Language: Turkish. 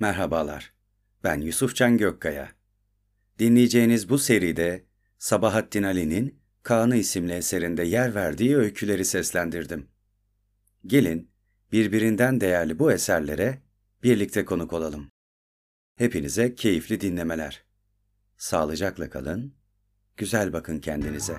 Merhabalar, ben Yusufcan Gökkaya. Dinleyeceğiniz bu seride Sabahattin Ali'nin Kaan'ı isimli eserinde yer verdiği öyküleri seslendirdim. Gelin, birbirinden değerli bu eserlere birlikte konuk olalım. Hepinize keyifli dinlemeler. Sağlıcakla kalın, güzel bakın kendinize.